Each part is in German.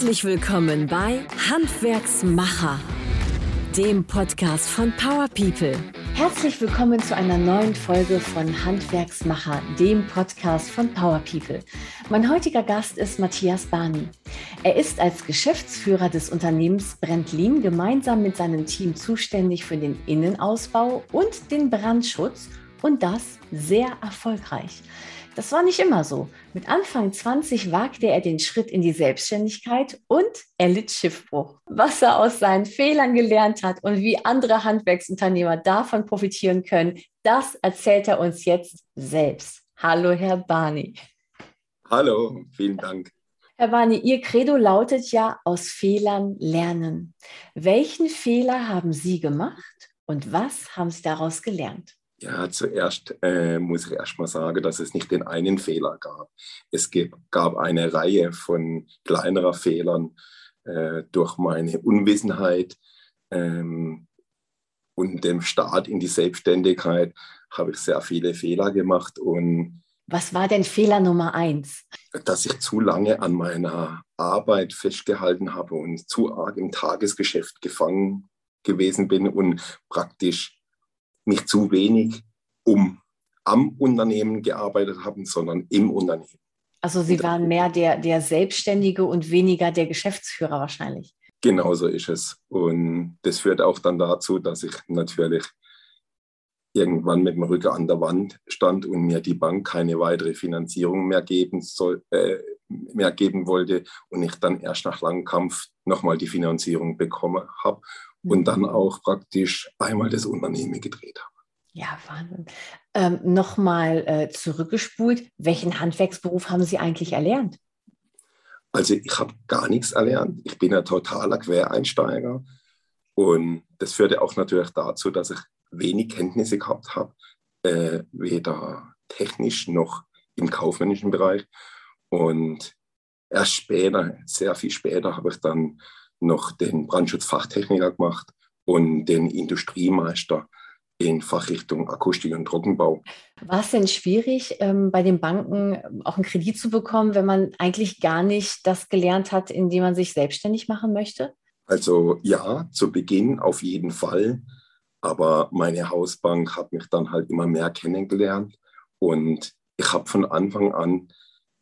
Herzlich willkommen bei Handwerksmacher, dem Podcast von Power People. Herzlich willkommen zu einer neuen Folge von Handwerksmacher, dem Podcast von Power People. Mein heutiger Gast ist Matthias Barney. Er ist als Geschäftsführer des Unternehmens Brentlin gemeinsam mit seinem Team zuständig für den Innenausbau und den Brandschutz und das sehr erfolgreich. Das war nicht immer so. Mit Anfang 20 wagte er den Schritt in die Selbstständigkeit und er litt Schiffbruch. Was er aus seinen Fehlern gelernt hat und wie andere Handwerksunternehmer davon profitieren können, das erzählt er uns jetzt selbst. Hallo, Herr Barney. Hallo, vielen Dank. Herr Barney, Ihr Credo lautet ja aus Fehlern lernen. Welchen Fehler haben Sie gemacht und was haben Sie daraus gelernt? Ja, zuerst äh, muss ich erst mal sagen, dass es nicht den einen Fehler gab. Es gab eine Reihe von kleineren Fehlern äh, durch meine Unwissenheit ähm, und dem Start in die Selbstständigkeit habe ich sehr viele Fehler gemacht und was war denn Fehler Nummer eins? Dass ich zu lange an meiner Arbeit festgehalten habe und zu arg im Tagesgeschäft gefangen gewesen bin und praktisch nicht zu wenig um am Unternehmen gearbeitet haben, sondern im Unternehmen. Also Sie waren mehr der, der Selbstständige und weniger der Geschäftsführer wahrscheinlich. Genau so ist es. Und das führt auch dann dazu, dass ich natürlich irgendwann mit dem Rücken an der Wand stand und mir die Bank keine weitere Finanzierung mehr geben, soll, äh, mehr geben wollte und ich dann erst nach langem Kampf nochmal die Finanzierung bekommen habe und dann auch praktisch einmal das Unternehmen gedreht habe. Ja, Wahnsinn. Ähm, Nochmal äh, zurückgespult, welchen Handwerksberuf haben Sie eigentlich erlernt? Also ich habe gar nichts erlernt. Ich bin ein totaler Quereinsteiger. Und das führte auch natürlich dazu, dass ich wenig Kenntnisse gehabt habe, äh, weder technisch noch im kaufmännischen Bereich. Und erst später, sehr viel später, habe ich dann noch den Brandschutzfachtechniker gemacht und den Industriemeister in Fachrichtung Akustik und Trockenbau. War es denn schwierig, ähm, bei den Banken auch einen Kredit zu bekommen, wenn man eigentlich gar nicht das gelernt hat, indem man sich selbstständig machen möchte? Also ja, zu Beginn auf jeden Fall. Aber meine Hausbank hat mich dann halt immer mehr kennengelernt. Und ich habe von Anfang an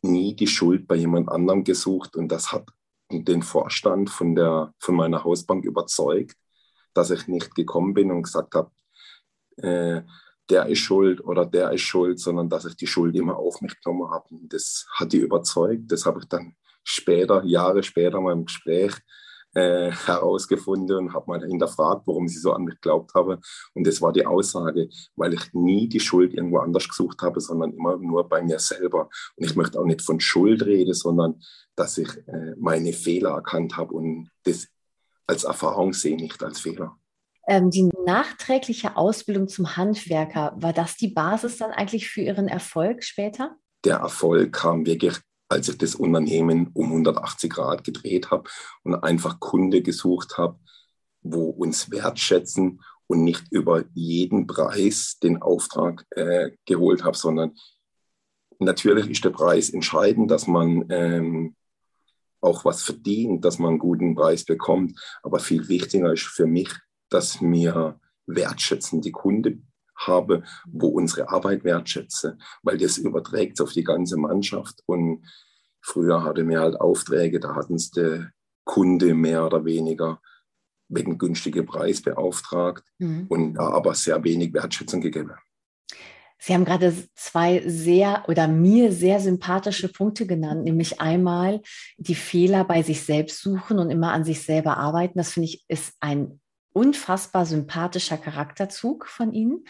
nie die Schuld bei jemand anderem gesucht. Und das hat den Vorstand von, der, von meiner Hausbank überzeugt, dass ich nicht gekommen bin und gesagt habe, äh, der ist schuld oder der ist schuld, sondern dass ich die Schuld immer auf mich genommen habe. Und das hat die überzeugt. Das habe ich dann später, Jahre später mal im Gespräch äh, herausgefunden und habe mal hinterfragt, warum sie so an mich geglaubt habe. Und das war die Aussage, weil ich nie die Schuld irgendwo anders gesucht habe, sondern immer nur bei mir selber. Und ich möchte auch nicht von Schuld reden, sondern dass ich äh, meine Fehler erkannt habe und das als Erfahrung sehe, nicht als Fehler. Ähm, die nachträgliche Ausbildung zum Handwerker, war das die Basis dann eigentlich für Ihren Erfolg später? Der Erfolg kam wirklich, als ich das Unternehmen um 180 Grad gedreht habe und einfach Kunde gesucht habe, wo uns wertschätzen und nicht über jeden Preis den Auftrag äh, geholt habe, sondern natürlich ist der Preis entscheidend, dass man ähm, auch was verdient, dass man einen guten Preis bekommt. Aber viel wichtiger ist für mich, dass wir wertschätzende Kunden habe, wo unsere Arbeit wertschätze, weil das überträgt auf die ganze Mannschaft. Und früher hatte mir halt Aufträge, da hatten es der Kunde mehr oder weniger wegen günstigen Preis beauftragt mhm. und da aber sehr wenig Wertschätzung gegeben. Sie haben gerade zwei sehr oder mir sehr sympathische Punkte genannt, nämlich einmal die Fehler bei sich selbst suchen und immer an sich selber arbeiten. Das finde ich ist ein unfassbar sympathischer Charakterzug von Ihnen.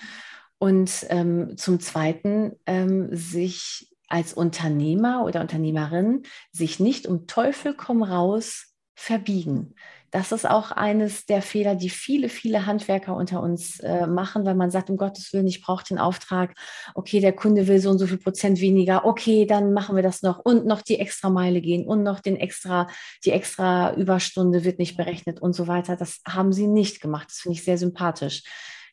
Und ähm, zum Zweiten, ähm, sich als Unternehmer oder Unternehmerin sich nicht um Teufel komm raus verbiegen. Das ist auch eines der Fehler, die viele, viele Handwerker unter uns äh, machen, weil man sagt, um Gottes Willen, ich brauche den Auftrag. Okay, der Kunde will so und so viel Prozent weniger. Okay, dann machen wir das noch und noch die extra Meile gehen und noch den extra, die extra Überstunde wird nicht berechnet und so weiter. Das haben sie nicht gemacht. Das finde ich sehr sympathisch.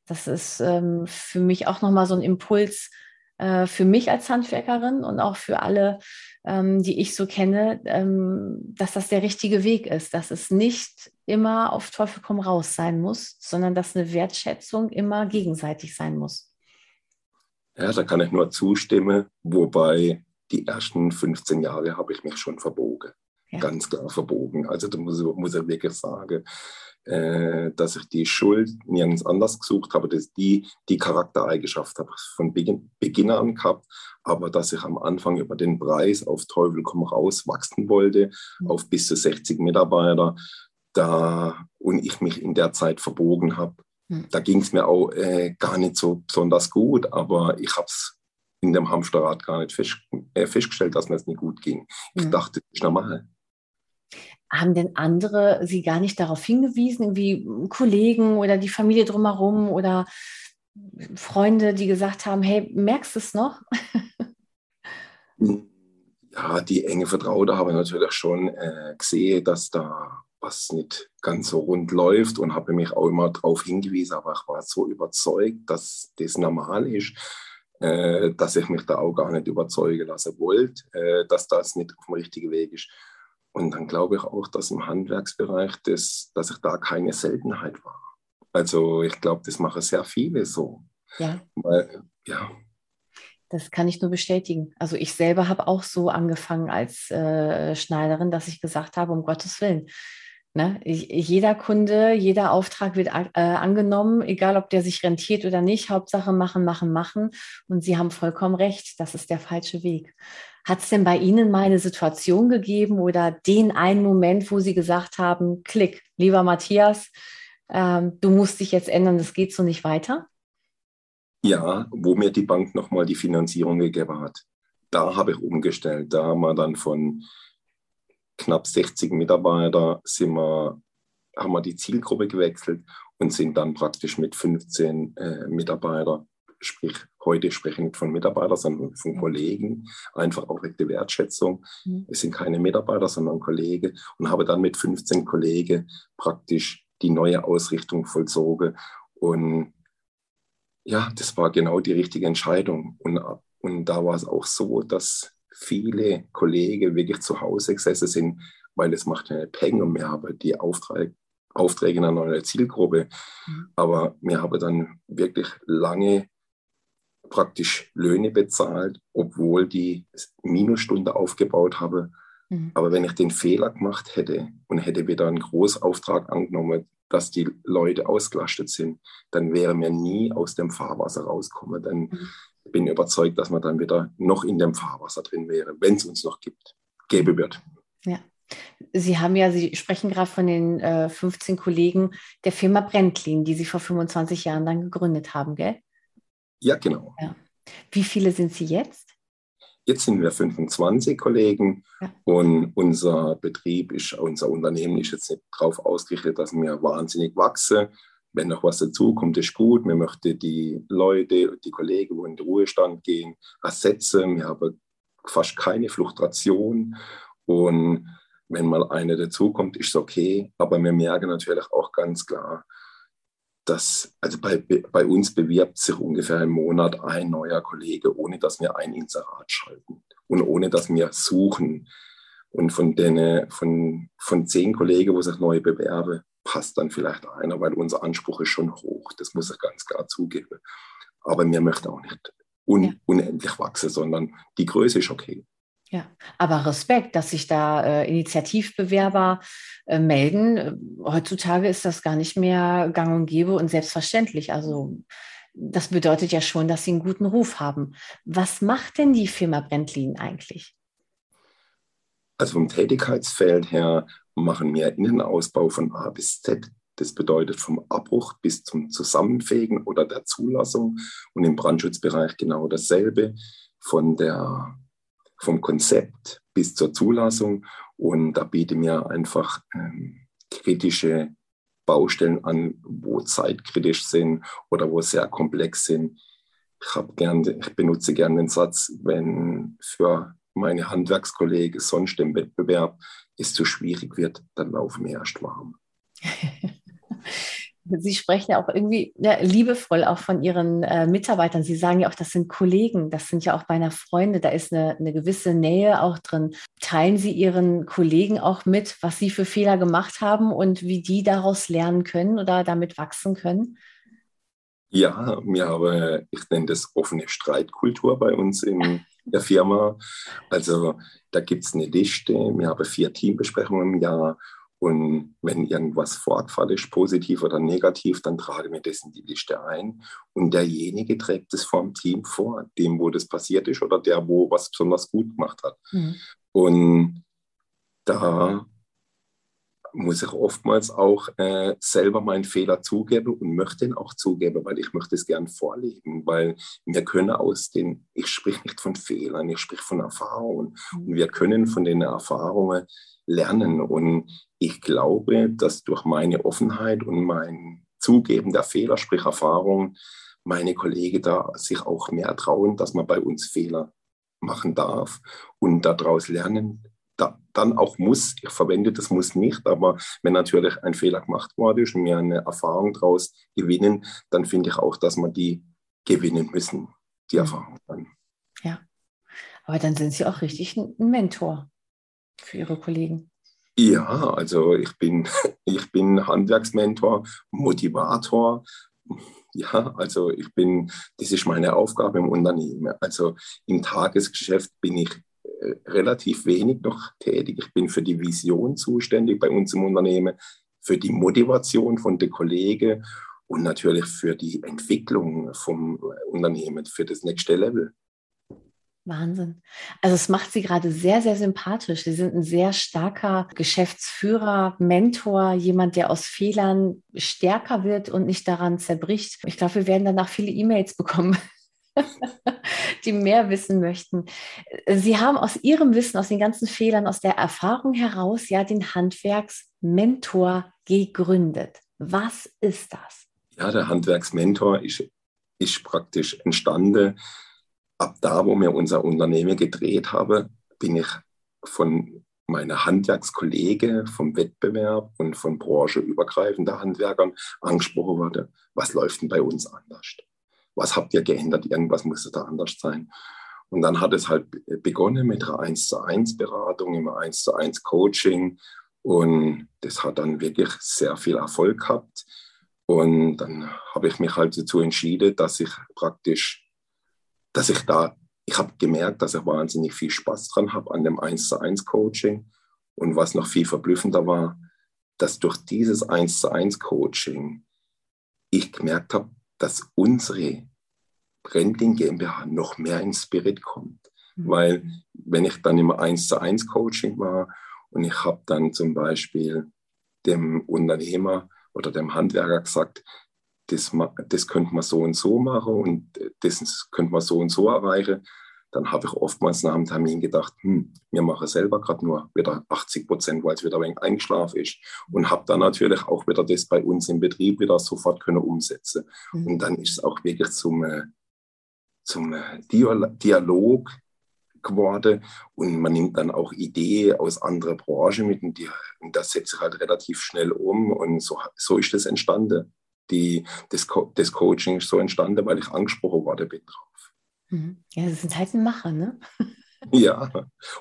Das ist ähm, für mich auch nochmal so ein Impuls, äh, für mich als Handwerkerin und auch für alle ähm, die ich so kenne, ähm, dass das der richtige Weg ist, dass es nicht immer auf Teufel komm raus sein muss, sondern dass eine Wertschätzung immer gegenseitig sein muss. Ja, da kann ich nur zustimmen, wobei die ersten 15 Jahre habe ich mich schon verbogen. Ja. Ganz klar verbogen. Also da muss, muss ich wirklich sagen, äh, dass ich die Schuld nirgends anders gesucht habe, dass die, die Charaktereigenschaft habe ich von Beginn, Beginn an gehabt, aber dass ich am Anfang über den Preis auf Teufel komm raus wachsen wollte, mhm. auf bis zu 60 Mitarbeiter, da und ich mich in der Zeit verbogen habe, mhm. da ging es mir auch äh, gar nicht so besonders gut, aber ich habe es in dem Hamsterrad gar nicht fest, äh, festgestellt, dass mir es nicht gut ging. Ich mhm. dachte, das ist normal. Haben denn andere Sie gar nicht darauf hingewiesen, wie Kollegen oder die Familie drumherum oder Freunde, die gesagt haben, hey, merkst du es noch? ja, die enge Vertraute haben natürlich schon äh, gesehen, dass da was nicht ganz so rund läuft und habe mich auch immer darauf hingewiesen, aber ich war so überzeugt, dass das normal ist, äh, dass ich mich da auch gar nicht überzeugen lassen wollte, äh, dass das nicht auf dem richtigen Weg ist. Und dann glaube ich auch, dass im Handwerksbereich, das, dass ich da keine Seltenheit war. Also ich glaube, das machen sehr viele so. Ja. Weil, ja. Das kann ich nur bestätigen. Also ich selber habe auch so angefangen als äh, Schneiderin, dass ich gesagt habe, um Gottes Willen, Ne? Jeder Kunde, jeder Auftrag wird äh, angenommen, egal ob der sich rentiert oder nicht. Hauptsache machen, machen, machen. Und Sie haben vollkommen recht, das ist der falsche Weg. Hat es denn bei Ihnen mal eine Situation gegeben oder den einen Moment, wo Sie gesagt haben, klick, lieber Matthias, ähm, du musst dich jetzt ändern, das geht so nicht weiter? Ja, wo mir die Bank nochmal die Finanzierung gegeben hat. Da habe ich umgestellt. Da haben wir dann von knapp 60 Mitarbeiter sind wir, haben wir die Zielgruppe gewechselt und sind dann praktisch mit 15 äh, Mitarbeitern, sprich heute spreche ich nicht von Mitarbeitern, sondern von mhm. Kollegen, einfach auch wegen der Wertschätzung. Mhm. Es sind keine Mitarbeiter, sondern Kollegen und habe dann mit 15 Kollegen praktisch die neue Ausrichtung vollzogen. Und ja, das war genau die richtige Entscheidung. Und, und da war es auch so, dass viele Kollegen wirklich zu Hause gesessen sind, weil es macht ja Peng und wir haben die Aufträge, Aufträge in einer neuen Zielgruppe. Mhm. Aber wir haben dann wirklich lange praktisch Löhne bezahlt, obwohl die Minusstunde aufgebaut habe. Mhm. Aber wenn ich den Fehler gemacht hätte und hätte wieder einen Großauftrag angenommen, dass die Leute ausgelastet sind, dann wäre mir nie aus dem Fahrwasser rauskommen. Dann mhm bin überzeugt, dass man dann wieder noch in dem Fahrwasser drin wäre, wenn es uns noch gibt, gäbe wird. Ja. Sie haben ja, Sie sprechen gerade von den äh, 15 Kollegen der Firma Brentlin, die Sie vor 25 Jahren dann gegründet haben, gell? Ja, genau. Ja. Wie viele sind Sie jetzt? Jetzt sind wir 25 Kollegen ja. und unser Betrieb ist, unser Unternehmen ist jetzt nicht darauf ausgerichtet, dass wir wahnsinnig wachsen, wenn noch was dazukommt, ist gut. Wir möchten die Leute, die Kollegen, die in den Ruhestand gehen, ersetzen. Wir haben fast keine Fluktuation. Und wenn mal eine dazukommt, ist es okay. Aber wir merken natürlich auch ganz klar, dass, also bei, bei uns bewirbt sich ungefähr im Monat ein neuer Kollege, ohne dass wir ein Inserat schalten und ohne dass wir suchen. Und von, den, von, von zehn Kollegen, die sich neu bewerben, passt dann vielleicht einer, weil unser Anspruch ist schon hoch. Das muss ich ganz klar zugeben. Aber wir möchten auch nicht un ja. unendlich wachsen, sondern die Größe ist okay. Ja, aber Respekt, dass sich da äh, Initiativbewerber äh, melden. Heutzutage ist das gar nicht mehr gang und gäbe und selbstverständlich. Also das bedeutet ja schon, dass sie einen guten Ruf haben. Was macht denn die Firma Brentlin eigentlich? Also vom Tätigkeitsfeld her machen wir Innenausbau von A bis Z. Das bedeutet vom Abbruch bis zum Zusammenfegen oder der Zulassung und im Brandschutzbereich genau dasselbe, von der, vom Konzept bis zur Zulassung. Und da bieten wir einfach ähm, kritische Baustellen an, wo zeitkritisch sind oder wo sehr komplex sind. Ich, gern, ich benutze gerne den Satz, wenn für meine Handwerkskollegen sonst im Wettbewerb es zu schwierig wird, dann laufen wir erst warm. Sie sprechen ja auch irgendwie ja, liebevoll auch von Ihren äh, Mitarbeitern. Sie sagen ja auch, das sind Kollegen, das sind ja auch beinahe Freunde, da ist eine, eine gewisse Nähe auch drin. Teilen Sie Ihren Kollegen auch mit, was Sie für Fehler gemacht haben und wie die daraus lernen können oder damit wachsen können? Ja, wir haben, ich nenne das offene Streitkultur bei uns in der Firma. Also da gibt es eine Liste, wir haben vier Teambesprechungen im Jahr und wenn irgendwas vorgefallen ist, positiv oder negativ, dann tragen wir das in die Liste ein. Und derjenige trägt es vom Team vor, dem, wo das passiert ist oder der, wo was besonders gut gemacht hat. Mhm. Und da muss ich oftmals auch äh, selber meinen Fehler zugeben und möchte ihn auch zugeben, weil ich möchte es gern vorleben, weil wir können aus den, ich spreche nicht von Fehlern, ich spreche von Erfahrungen. Und wir können von den Erfahrungen lernen. Und ich glaube, dass durch meine Offenheit und mein Zugeben der Fehler, sprich Erfahrung, meine Kollegen da sich auch mehr trauen, dass man bei uns Fehler machen darf und daraus lernen, da, dann auch muss, ich verwende das muss nicht, aber wenn natürlich ein Fehler gemacht worden ist und wir eine Erfahrung daraus gewinnen, dann finde ich auch, dass wir die gewinnen müssen, die mhm. Erfahrung dann. Ja, aber dann sind Sie auch richtig ein Mentor für Ihre Kollegen. Ja, also ich bin, ich bin Handwerksmentor, Motivator. Ja, also ich bin, das ist meine Aufgabe im Unternehmen. Also im Tagesgeschäft bin ich relativ wenig noch tätig. Ich bin für die Vision zuständig bei uns im Unternehmen, für die Motivation von den Kollegen und natürlich für die Entwicklung vom Unternehmen, für das nächste Level. Wahnsinn. Also es macht Sie gerade sehr, sehr sympathisch. Sie sind ein sehr starker Geschäftsführer, Mentor, jemand, der aus Fehlern stärker wird und nicht daran zerbricht. Ich glaube, wir werden danach viele E-Mails bekommen die mehr wissen möchten. Sie haben aus Ihrem Wissen, aus den ganzen Fehlern, aus der Erfahrung heraus ja den Handwerksmentor gegründet. Was ist das? Ja, der Handwerksmentor ist, ist praktisch entstanden. Ab da, wo wir unser Unternehmen gedreht haben, bin ich von meiner Handwerkskollege vom Wettbewerb und von branchenübergreifenden Handwerkern angesprochen worden, was läuft denn bei uns anders? Was habt ihr geändert? Irgendwas musste da anders sein. Und dann hat es halt begonnen mit einer 1 zu 1 Beratung, im 1 zu 1 Coaching. Und das hat dann wirklich sehr viel Erfolg gehabt. Und dann habe ich mich halt dazu entschieden, dass ich praktisch, dass ich da, ich habe gemerkt, dass ich wahnsinnig viel Spaß dran habe an dem 1 zu 1 Coaching. Und was noch viel verblüffender war, dass durch dieses 1 zu 1 Coaching ich gemerkt habe, dass unsere Branding GmbH noch mehr ins Spirit kommt. Mhm. Weil wenn ich dann im 1 zu 1 Coaching war und ich habe dann zum Beispiel dem Unternehmer oder dem Handwerker gesagt, das, das könnte man so und so machen und das könnte man so und so erreichen, dann habe ich oftmals nach dem Termin gedacht, hm, wir machen selber gerade nur wieder 80 Prozent, weil es wieder ein wenig eingeschlafen ist. Und habe dann natürlich auch wieder das bei uns im Betrieb wieder sofort können umsetzen. Mhm. Und dann ist es auch wirklich zum, äh, zum äh, Dialog geworden und man nimmt dann auch Ideen aus anderen Branchen mit und, die, und das setzt sich halt relativ schnell um und so, so ist das entstanden. Die, das, Co das Coaching ist so entstanden, weil ich angesprochen worden bin drauf. Mhm. Ja, das sind halt ein Macher, ne? ja,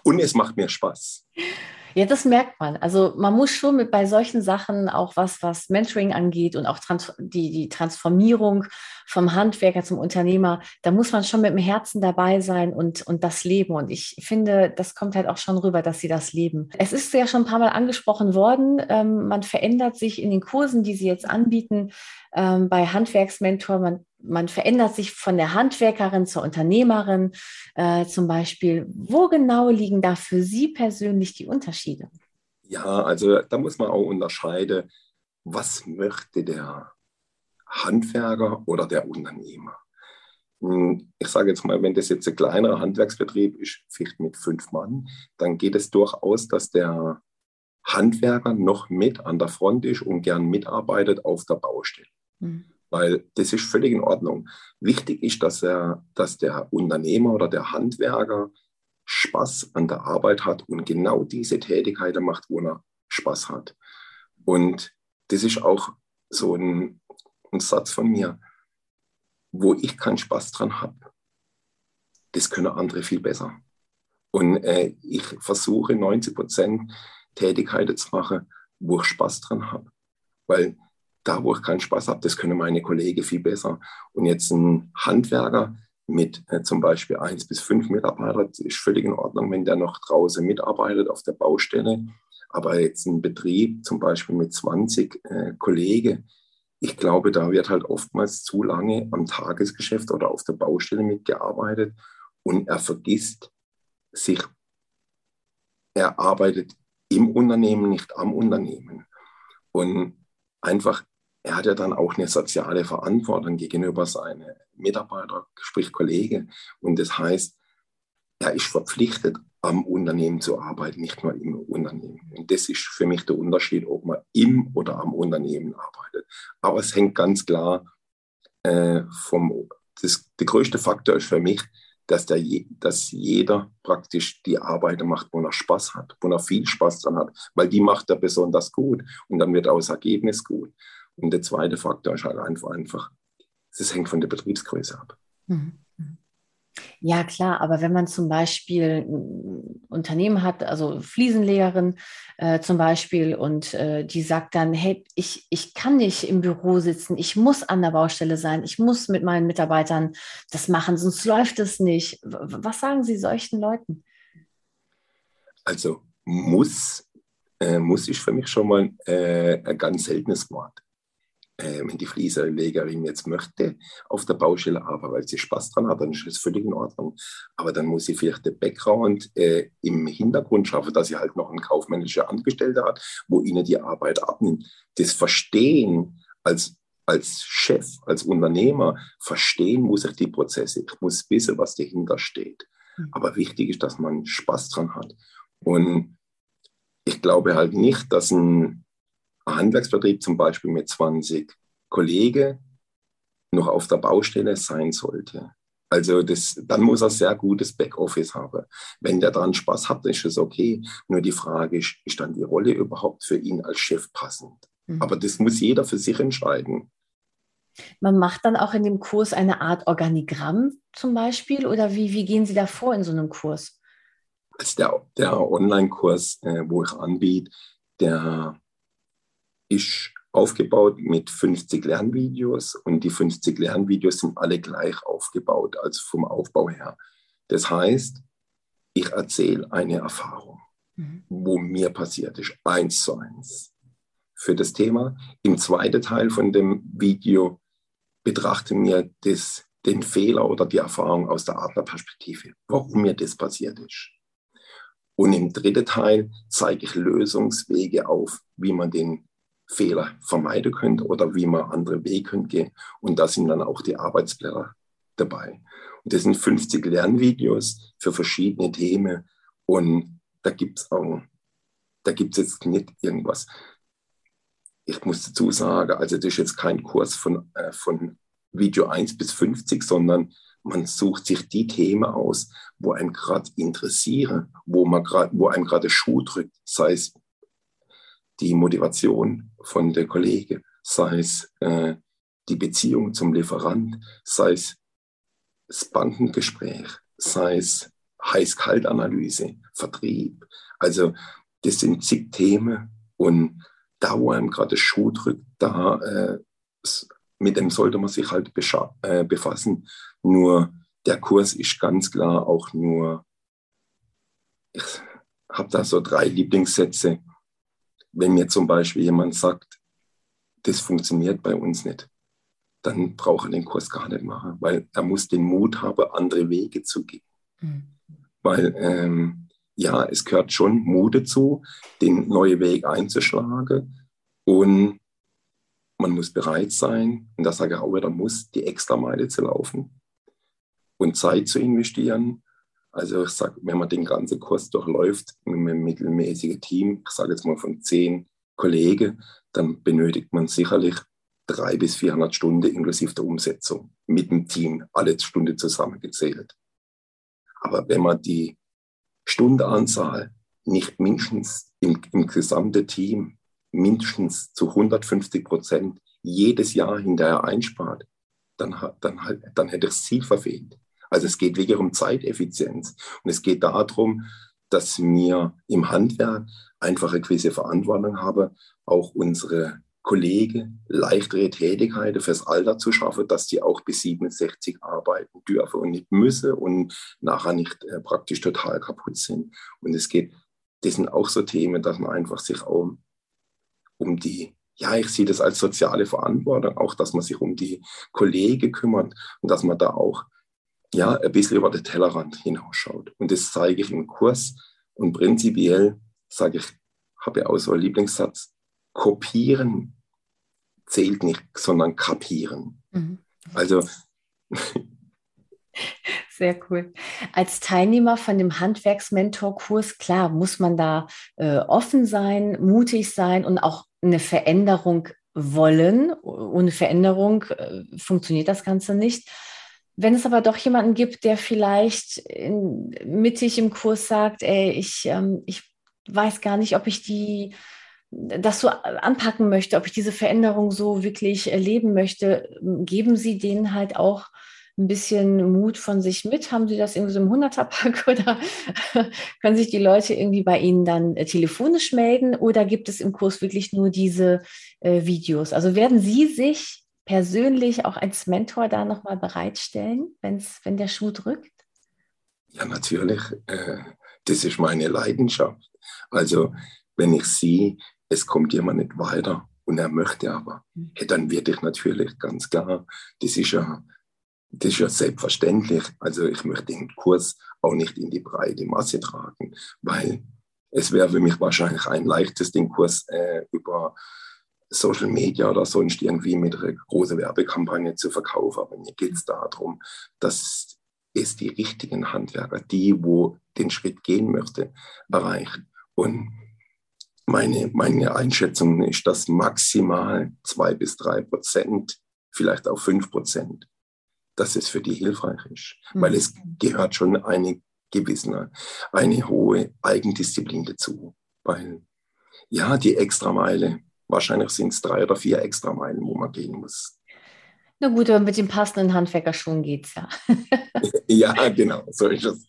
und es macht mir Spaß. Ja, das merkt man. Also man muss schon mit bei solchen Sachen auch was, was Mentoring angeht und auch Trans die, die Transformierung vom Handwerker zum Unternehmer, da muss man schon mit dem Herzen dabei sein und, und das leben. Und ich finde, das kommt halt auch schon rüber, dass sie das leben. Es ist ja schon ein paar Mal angesprochen worden, ähm, man verändert sich in den Kursen, die sie jetzt anbieten, ähm, bei Handwerksmentor, man man verändert sich von der Handwerkerin zur Unternehmerin äh, zum Beispiel. Wo genau liegen da für Sie persönlich die Unterschiede? Ja, also da muss man auch unterscheiden, was möchte der Handwerker oder der Unternehmer. Hm, ich sage jetzt mal, wenn das jetzt ein kleinerer Handwerksbetrieb ist, vielleicht mit fünf Mann, dann geht es durchaus, dass der Handwerker noch mit an der Front ist und gern mitarbeitet auf der Baustelle. Mhm weil das ist völlig in Ordnung. Wichtig ist, dass, er, dass der Unternehmer oder der Handwerker Spaß an der Arbeit hat und genau diese Tätigkeit macht, wo er Spaß hat. Und das ist auch so ein, ein Satz von mir, wo ich keinen Spaß dran habe, das können andere viel besser. Und äh, ich versuche 90 Prozent Tätigkeiten zu machen, wo ich Spaß dran habe. Weil da, wo ich keinen Spaß habe, das können meine Kollegen viel besser. Und jetzt ein Handwerker mit äh, zum Beispiel eins bis fünf Mitarbeitern ist völlig in Ordnung, wenn der noch draußen mitarbeitet auf der Baustelle. Aber jetzt ein Betrieb zum Beispiel mit 20 äh, Kollegen, ich glaube, da wird halt oftmals zu lange am Tagesgeschäft oder auf der Baustelle mitgearbeitet und er vergisst sich, er arbeitet im Unternehmen, nicht am Unternehmen. Und einfach er hat ja dann auch eine soziale Verantwortung gegenüber seinen Mitarbeitern, sprich Kollegen. Und das heißt, er ist verpflichtet, am Unternehmen zu arbeiten, nicht nur im Unternehmen. Und das ist für mich der Unterschied, ob man im oder am Unternehmen arbeitet. Aber es hängt ganz klar äh, vom, das, der größte Faktor ist für mich, dass, der, dass jeder praktisch die Arbeit macht, wo er Spaß hat, wo er viel Spaß dran hat, weil die macht er besonders gut und dann wird auch das Ergebnis gut. Und der zweite Faktor ist halt einfach, einfach das hängt von der Betriebsgröße ab. Mhm. Ja, klar, aber wenn man zum Beispiel ein Unternehmen hat, also Fliesenlegerin äh, zum Beispiel, und äh, die sagt dann, hey, ich, ich kann nicht im Büro sitzen, ich muss an der Baustelle sein, ich muss mit meinen Mitarbeitern das machen, sonst läuft es nicht. Was sagen Sie solchen Leuten? Also muss, äh, muss ist für mich schon mal äh, ein ganz seltenes Wort äh, wenn die Flieserlegerin jetzt möchte auf der Baustelle arbeiten, weil sie Spaß dran hat, dann ist das völlig in Ordnung. Aber dann muss sie vielleicht den Background äh, im Hintergrund schaffen, dass sie halt noch einen kaufmännischen Angestellter hat, wo ihnen die Arbeit abnimmt. Das Verstehen als als Chef, als Unternehmer verstehen muss ich die Prozesse. Ich muss wissen, was dahinter steht. Hm. Aber wichtig ist, dass man Spaß dran hat. Und ich glaube halt nicht, dass ein Handwerksbetrieb zum Beispiel mit 20 Kollegen noch auf der Baustelle sein sollte. Also das, dann muss er sehr gutes Backoffice haben. Wenn der dran Spaß hat, ist es okay. Nur die Frage ist, ist dann die Rolle überhaupt für ihn als Chef passend? Mhm. Aber das muss jeder für sich entscheiden. Man macht dann auch in dem Kurs eine Art Organigramm zum Beispiel oder wie, wie gehen Sie da vor in so einem Kurs? Also der, der Online-Kurs, äh, wo ich anbiete, der ist aufgebaut mit 50 Lernvideos und die 50 Lernvideos sind alle gleich aufgebaut, also vom Aufbau her. Das heißt, ich erzähle eine Erfahrung, mhm. wo mir passiert ist, eins zu eins für das Thema. Im zweiten Teil von dem Video betrachte mir das, den Fehler oder die Erfahrung aus der Adlerperspektive, warum mir das passiert ist. Und im dritten Teil zeige ich Lösungswege auf, wie man den Fehler vermeiden könnt oder wie man andere Wege könnt gehen. Und da sind dann auch die Arbeitsblätter dabei. Und das sind 50 Lernvideos für verschiedene Themen. Und da gibt es auch, da gibt es jetzt nicht irgendwas. Ich muss dazu sagen, also das ist jetzt kein Kurs von, äh, von Video 1 bis 50, sondern man sucht sich die Themen aus, wo einem gerade interessieren, wo wo einem gerade Schuh drückt, sei es die Motivation von der Kollege, sei es äh, die Beziehung zum Lieferant, sei es das Bankengespräch, sei es Heiß-Kalt-Analyse, Vertrieb. Also das sind zig Themen und da, wo einem gerade Schuh drückt, da äh, mit dem sollte man sich halt äh, befassen. Nur der Kurs ist ganz klar auch nur, ich habe da so drei Lieblingssätze wenn mir zum Beispiel jemand sagt, das funktioniert bei uns nicht, dann braucht er den Kurs gar nicht machen, weil er muss den Mut haben, andere Wege zu gehen. Mhm. Weil ähm, ja, es gehört schon Mut dazu, den neuen Weg einzuschlagen und man muss bereit sein, und das sage ich auch wieder, muss die extra Meile zu laufen und Zeit zu investieren also ich sage, wenn man den ganzen Kurs durchläuft mit einem mittelmäßigen Team, ich sage jetzt mal von zehn Kollegen, dann benötigt man sicherlich drei bis 400 Stunden inklusive der Umsetzung mit dem Team, alle Stunden zusammengezählt. Aber wenn man die Stundenanzahl nicht mindestens im, im gesamten Team mindestens zu 150 Prozent jedes Jahr hinterher einspart, dann, dann, dann hätte ich das Ziel verfehlt. Also es geht wirklich um Zeiteffizienz. Und es geht darum, dass wir im Handwerk einfach eine gewisse Verantwortung haben, auch unsere Kollegen leichtere Tätigkeiten fürs Alter zu schaffen, dass die auch bis 67 arbeiten dürfen und nicht müssen und nachher nicht äh, praktisch total kaputt sind. Und es geht, das sind auch so Themen, dass man einfach sich auch um die, ja, ich sehe das als soziale Verantwortung, auch dass man sich um die Kollegen kümmert und dass man da auch ja, ein bisschen über den Tellerrand hinausschaut. Und das zeige ich im Kurs. Und prinzipiell sage ich, habe ich auch so einen Lieblingssatz, kopieren zählt nicht, sondern kapieren. Mhm. Also. Sehr cool. Als Teilnehmer von dem Handwerksmentorkurs, klar, muss man da äh, offen sein, mutig sein und auch eine Veränderung wollen. Ohne Veränderung äh, funktioniert das Ganze nicht. Wenn es aber doch jemanden gibt, der vielleicht in, mittig im Kurs sagt, ey, ich, ähm, ich weiß gar nicht, ob ich die das so anpacken möchte, ob ich diese Veränderung so wirklich erleben möchte, geben Sie denen halt auch ein bisschen Mut von sich mit? Haben Sie das irgendwie so im Hunderterpack oder können sich die Leute irgendwie bei Ihnen dann äh, telefonisch melden oder gibt es im Kurs wirklich nur diese äh, Videos? Also werden Sie sich persönlich auch als Mentor da nochmal bereitstellen, wenn's, wenn der Schuh drückt? Ja, natürlich. Äh, das ist meine Leidenschaft. Also wenn ich sehe, es kommt jemand nicht weiter und er möchte aber, mhm. ja, dann werde ich natürlich ganz klar, das ist ja, das ist ja selbstverständlich. Also ich möchte den Kurs auch nicht in die breite Masse tragen, weil es wäre für mich wahrscheinlich ein leichtes, den Kurs äh, über Social Media oder sonst irgendwie mit einer großen Werbekampagne zu verkaufen. Aber mir geht es darum, dass es die richtigen Handwerker, die, wo den Schritt gehen möchte, erreichen. Und meine, meine Einschätzung ist, dass maximal zwei bis drei Prozent, vielleicht auch fünf Prozent, dass es für die hilfreich ist. Mhm. Weil es gehört schon eine gewisse, eine hohe Eigendisziplin dazu. Weil, ja, die Extrameile, wahrscheinlich sind es drei oder vier Extrameilen, wo man gehen muss. Na gut, aber mit den passenden Handwerkerschuhen geht es ja. ja, genau, so ist es.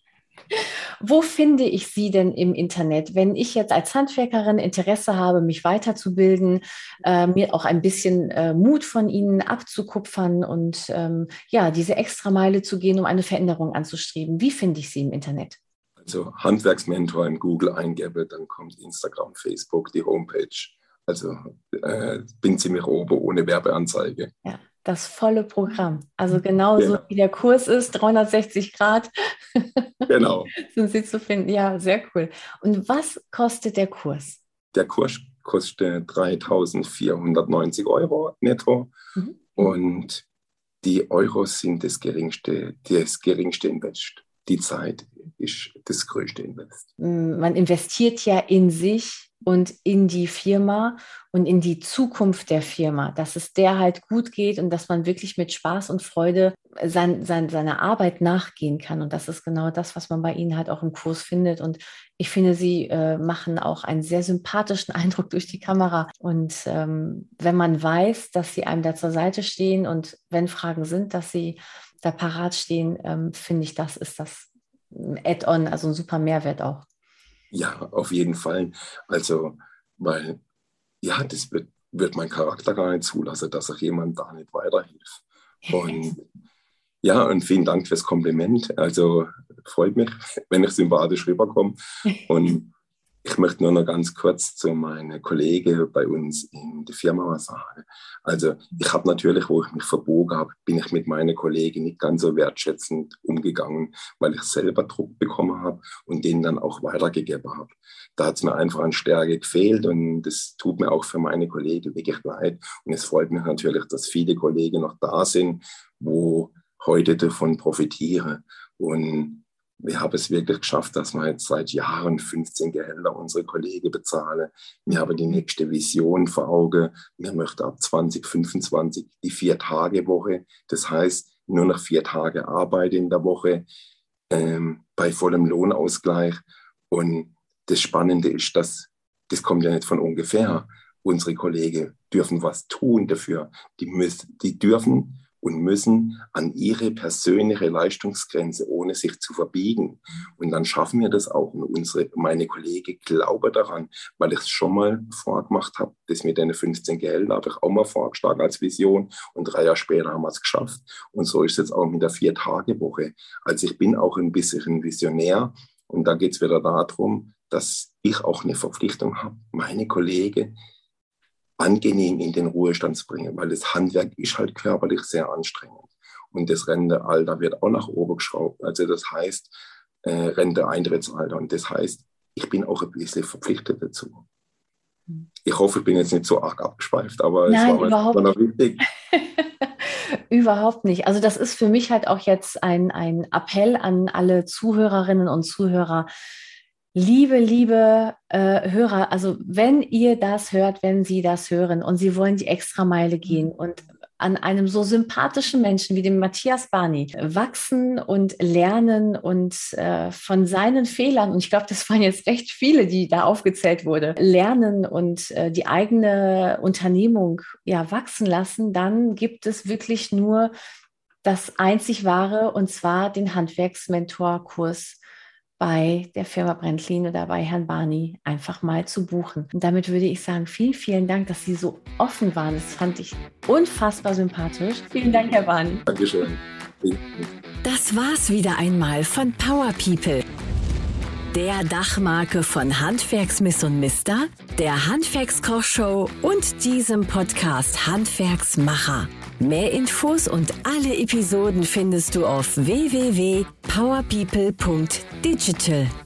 Wo finde ich Sie denn im Internet? Wenn ich jetzt als Handwerkerin Interesse habe, mich weiterzubilden, äh, mir auch ein bisschen äh, Mut von Ihnen abzukupfern und ähm, ja, diese Extrameile zu gehen, um eine Veränderung anzustreben, wie finde ich Sie im Internet? Also Handwerksmentor in Google eingebe, dann kommt Instagram, Facebook, die Homepage. Also äh, bin ziemlich oben ohne Werbeanzeige. Ja das volle Programm. Also genauso genau. wie der Kurs ist, 360 Grad. Genau. sind Sie zu finden. Ja, sehr cool. Und was kostet der Kurs? Der Kurs kostet 3.490 Euro netto. Mhm. Und die Euros sind das geringste, das geringste Invest. Die Zeit ist das größte Invest. Man investiert ja in sich und in die Firma und in die Zukunft der Firma, dass es der halt gut geht und dass man wirklich mit Spaß und Freude sein, sein, seiner Arbeit nachgehen kann. Und das ist genau das, was man bei Ihnen halt auch im Kurs findet. Und ich finde, Sie äh, machen auch einen sehr sympathischen Eindruck durch die Kamera. Und ähm, wenn man weiß, dass Sie einem da zur Seite stehen und wenn Fragen sind, dass Sie da parat stehen, ähm, finde ich, das ist das Add-on, also ein super Mehrwert auch. Ja, auf jeden Fall. Also, weil, ja, das wird, wird mein Charakter gar nicht zulassen, dass auch jemand da nicht weiterhilft. Und ja, und vielen Dank fürs Kompliment. Also freut mich, wenn ich sympathisch rüberkomme. Und ich möchte nur noch ganz kurz zu meinen Kollegen bei uns in der Firma was sagen. Also ich habe natürlich, wo ich mich verbogen habe, bin ich mit meinen Kollegen nicht ganz so wertschätzend umgegangen, weil ich selber Druck bekommen habe und den dann auch weitergegeben habe. Da hat es mir einfach an Stärke gefehlt und das tut mir auch für meine Kollegen wirklich leid. Und es freut mich natürlich, dass viele Kollegen noch da sind, wo heute davon profitieren. Und wir haben es wirklich geschafft, dass wir jetzt seit Jahren 15 Gehälter unsere Kollegen bezahlen. Wir haben die nächste Vision vor Augen. Wir möchten ab 2025 die Vier-Tage-Woche. Das heißt, nur noch vier Tage Arbeit in der Woche ähm, bei vollem Lohnausgleich. Und das Spannende ist, dass das kommt ja nicht von ungefähr. unsere Kollegen dürfen was tun dafür. Die, müssen, die dürfen und müssen an ihre persönliche Leistungsgrenze, ohne sich zu verbiegen. Und dann schaffen wir das auch. Und unsere, meine Kollegen glauben daran, weil ich es schon mal vorgemacht habe. Das mit den 15 Geld habe ich auch mal vorgeschlagen als Vision. Und drei Jahre später haben wir es geschafft. Und so ist es jetzt auch mit der Vier-Tage-Woche. Also ich bin auch ein bisschen Visionär. Und da geht es wieder darum, dass ich auch eine Verpflichtung habe, meine Kollegen angenehm in den Ruhestand zu bringen, weil das Handwerk ist halt körperlich sehr anstrengend. Und das Rentealter wird auch nach oben geschraubt. Also das heißt, äh, Rente-Eintrittsalter. Und das heißt, ich bin auch ein bisschen verpflichtet dazu. Ich hoffe, ich bin jetzt nicht so arg abgeschweift, aber Nein, es war überhaupt noch wichtig. überhaupt nicht. Also das ist für mich halt auch jetzt ein, ein Appell an alle Zuhörerinnen und Zuhörer, Liebe, liebe äh, Hörer, also wenn ihr das hört, wenn Sie das hören und Sie wollen die Extrameile gehen und an einem so sympathischen Menschen wie dem Matthias Barney wachsen und lernen und äh, von seinen Fehlern, und ich glaube, das waren jetzt recht viele, die da aufgezählt wurde, lernen und äh, die eigene Unternehmung ja wachsen lassen, dann gibt es wirklich nur das einzig wahre und zwar den Handwerksmentorkurs bei der Firma Brentlin oder bei Herrn Barney einfach mal zu buchen. Und damit würde ich sagen, vielen, vielen Dank, dass Sie so offen waren. Das fand ich unfassbar sympathisch. Vielen Dank, Herr Barney. Dankeschön. Das war's wieder einmal von Power People. Der Dachmarke von Handwerksmiss und Mister, der Handwerkskochshow und diesem Podcast Handwerksmacher. Mehr Infos und alle Episoden findest du auf www.powerpeople.digital.